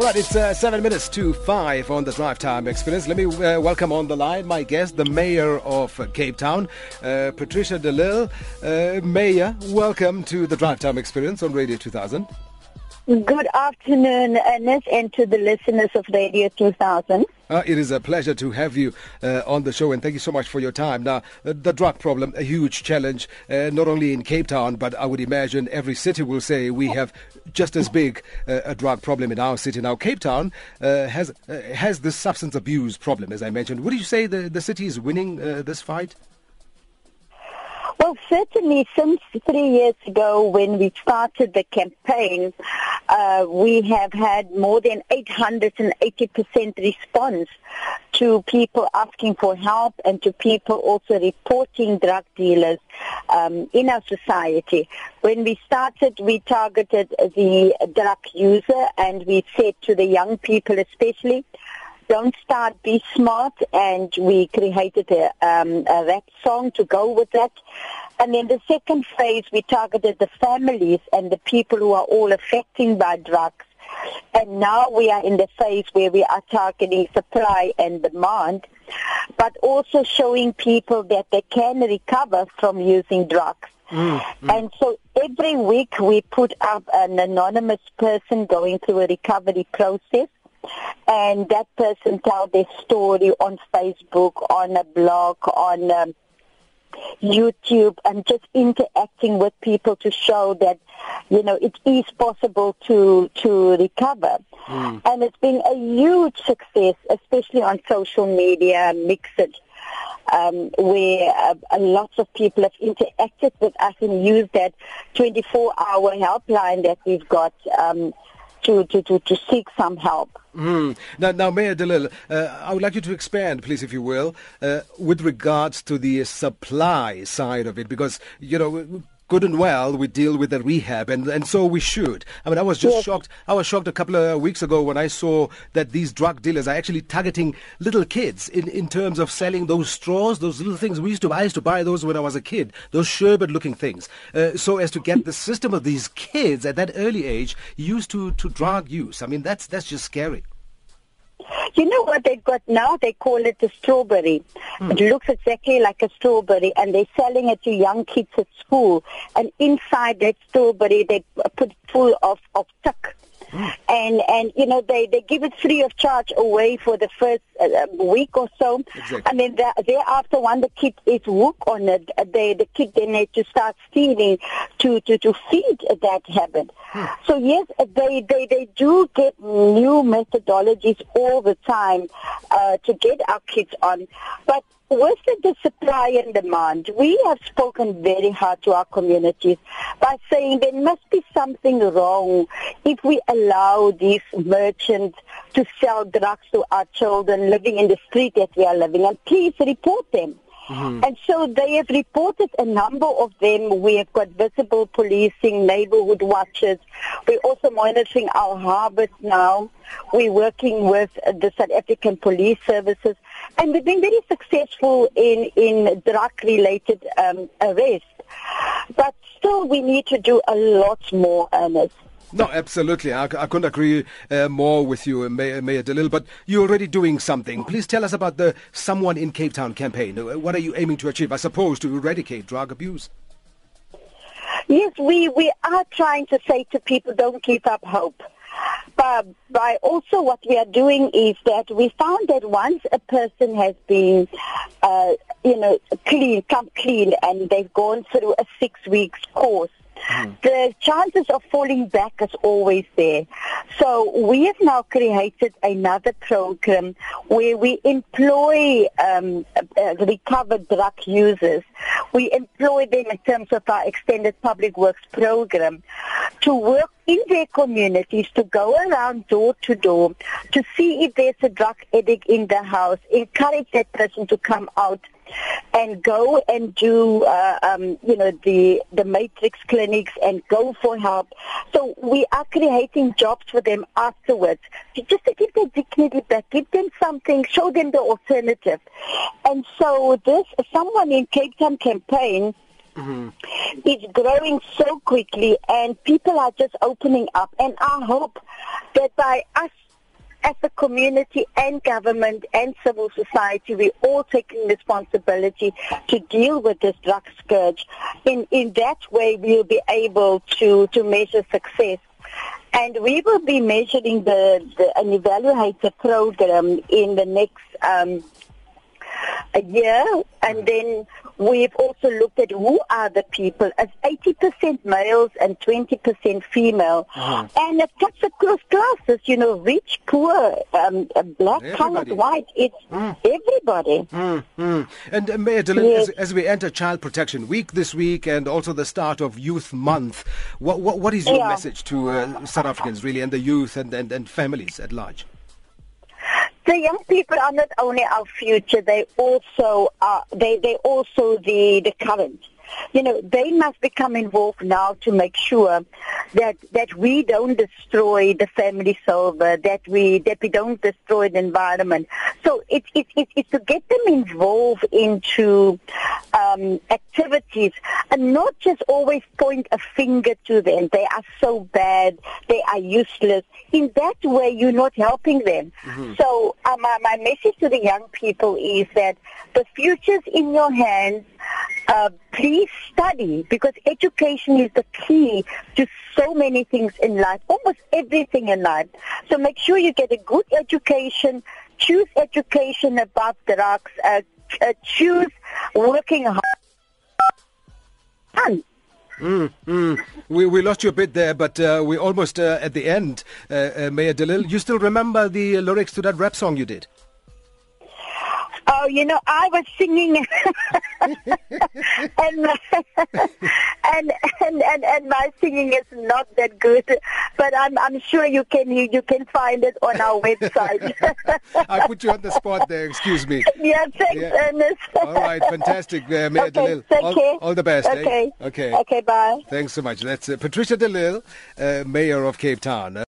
All right, it's uh, seven minutes to five on the drive time experience. Let me uh, welcome on the line my guest, the mayor of Cape Town, uh, Patricia de Lille. Uh, mayor, welcome to the drive time experience on Radio 2000. Good afternoon, Ernest, and to the listeners of Radio 2000. Uh, it is a pleasure to have you uh, on the show, and thank you so much for your time. Now, uh, the drug problem, a huge challenge, uh, not only in Cape Town, but I would imagine every city will say we have just as big uh, a drug problem in our city. Now, Cape Town uh, has has this substance abuse problem, as I mentioned. Would you say the, the city is winning this fight? Well, certainly since three years ago when we started the campaign, uh, we have had more than 880% response to people asking for help and to people also reporting drug dealers um, in our society. When we started, we targeted the drug user and we said to the young people especially, don't start, be smart, and we created a, um, a rap song to go with that. And then the second phase, we targeted the families and the people who are all affected by drugs. And now we are in the phase where we are targeting supply and demand, but also showing people that they can recover from using drugs. Mm, mm. And so every week we put up an anonymous person going through a recovery process and that person tell their story on Facebook, on a blog, on um, YouTube, and just interacting with people to show that you know it is possible to to recover. Mm. And it's been a huge success, especially on social media, MXit. Um, where uh, a lot of people have interacted with us and used that 24-hour helpline that we've got um, to, to, to, to seek some help. Mm. Now, now, Mayor de Lille, uh, I would like you to expand, please, if you will, uh, with regards to the supply side of it, because, you know, good and well we deal with the rehab and, and so we should. I mean I was just shocked I was shocked a couple of weeks ago when I saw that these drug dealers are actually targeting little kids in, in terms of selling those straws, those little things we used to I used to buy those when I was a kid, those sherbet looking things. Uh, so as to get the system of these kids at that early age used to, to drug use. I mean that's that's just scary. You know what they've got now? They call it a strawberry. Mm. It looks exactly like a strawberry, and they're selling it to young kids at school. And inside that strawberry, they put full of of tik. And and you know they they give it free of charge away for the first uh, um, week or so, exactly. and then the, thereafter, when the kid is hooked on it, uh, they the kid they need to start stealing to to to feed that habit. Mm. So yes, they they they do get new methodologies all the time uh, to get our kids on, but with the supply and demand, we have spoken very hard to our communities by saying there must be something wrong if we allow these merchants to sell drugs to our children living in the street that we are living. And please report them. Mm-hmm. And so they have reported a number of them. We have got visible policing, neighborhood watches. We're also monitoring our harbors now. We're working with the South African Police Services. And we've been very successful in, in drug-related um, arrests. But still we need to do a lot more, Ernest. No, absolutely. I, I couldn't agree uh, more with you, Mayor, Mayor de but you're already doing something. Please tell us about the Someone in Cape Town campaign. Uh, what are you aiming to achieve? I suppose to eradicate drug abuse. Yes, we, we are trying to say to people, don't give up hope. But by also what we are doing is that we found that once a person has been, uh, you know, clean, come clean, and they've gone through a six weeks course, Mm. The chances of falling back is always there. So we have now created another program where we employ um, uh, recovered drug users. We employ them in terms of our extended public works program to work in their communities to go around door to door to see if there's a drug addict in the house, encourage that person to come out and go and do, uh, um, you know, the the matrix clinics and go for help. So we are creating jobs for them afterwards, just to give their dignity back, give them something, show them the alternative. And so this someone in Cape Town campaign. Mm-hmm. It's growing so quickly and people are just opening up and I hope that by us as a community and government and civil society, we're all taking responsibility to deal with this drug scourge. In, in that way, we'll be able to, to measure success. And we will be measuring the, the an evaluator program in the next um, a year, and then we've also looked at who are the people as 80% males and 20% female, Uh-huh. and it cuts across classes. You know, rich, poor, um, uh, black, colored, white. It's everybody. Mm, mm. And uh, Mayor de Lille, Yes. as, as we enter Child Protection Week this week and also the start of Youth Month, what, what, what is your Yeah. message to uh, South Africans really and the youth and, and, and families at large? The young people are not only our future; they also are. They they also the the current. You know, they must become involved now to make sure that that we don't destroy the family silver, that we that we don't destroy the environment. So it's it's it's it's to get them involved into um, activities and not just always point a finger to them. They are so bad. They are useless. In that way, you're not helping them. So uh, my, my message to the young people is that the future's in your hands. Uh, please study because education is the key to so many things in life, almost everything in life. So make sure you get a good education. Choose education above drugs. Uh, uh, choose working hard. Mm, mm. We, we lost you a bit there, but uh, we're almost uh, at the end, uh, uh, Mayor de Lille. You still remember the lyrics to that rap song you did? Oh, you know, I was singing, and, and and and and my singing is not that good, but I'm I'm sure you can you, you can find it on our website. I put you on the spot there, excuse me. yeah, thanks, Yeah. Ernest. All right, fantastic, uh, Mayor okay, de Lille. take all, care. all the best. eh? Okay. Okay. Okay. Bye. Thanks so much. That's uh, Patricia de Lille, uh, Mayor of Cape Town.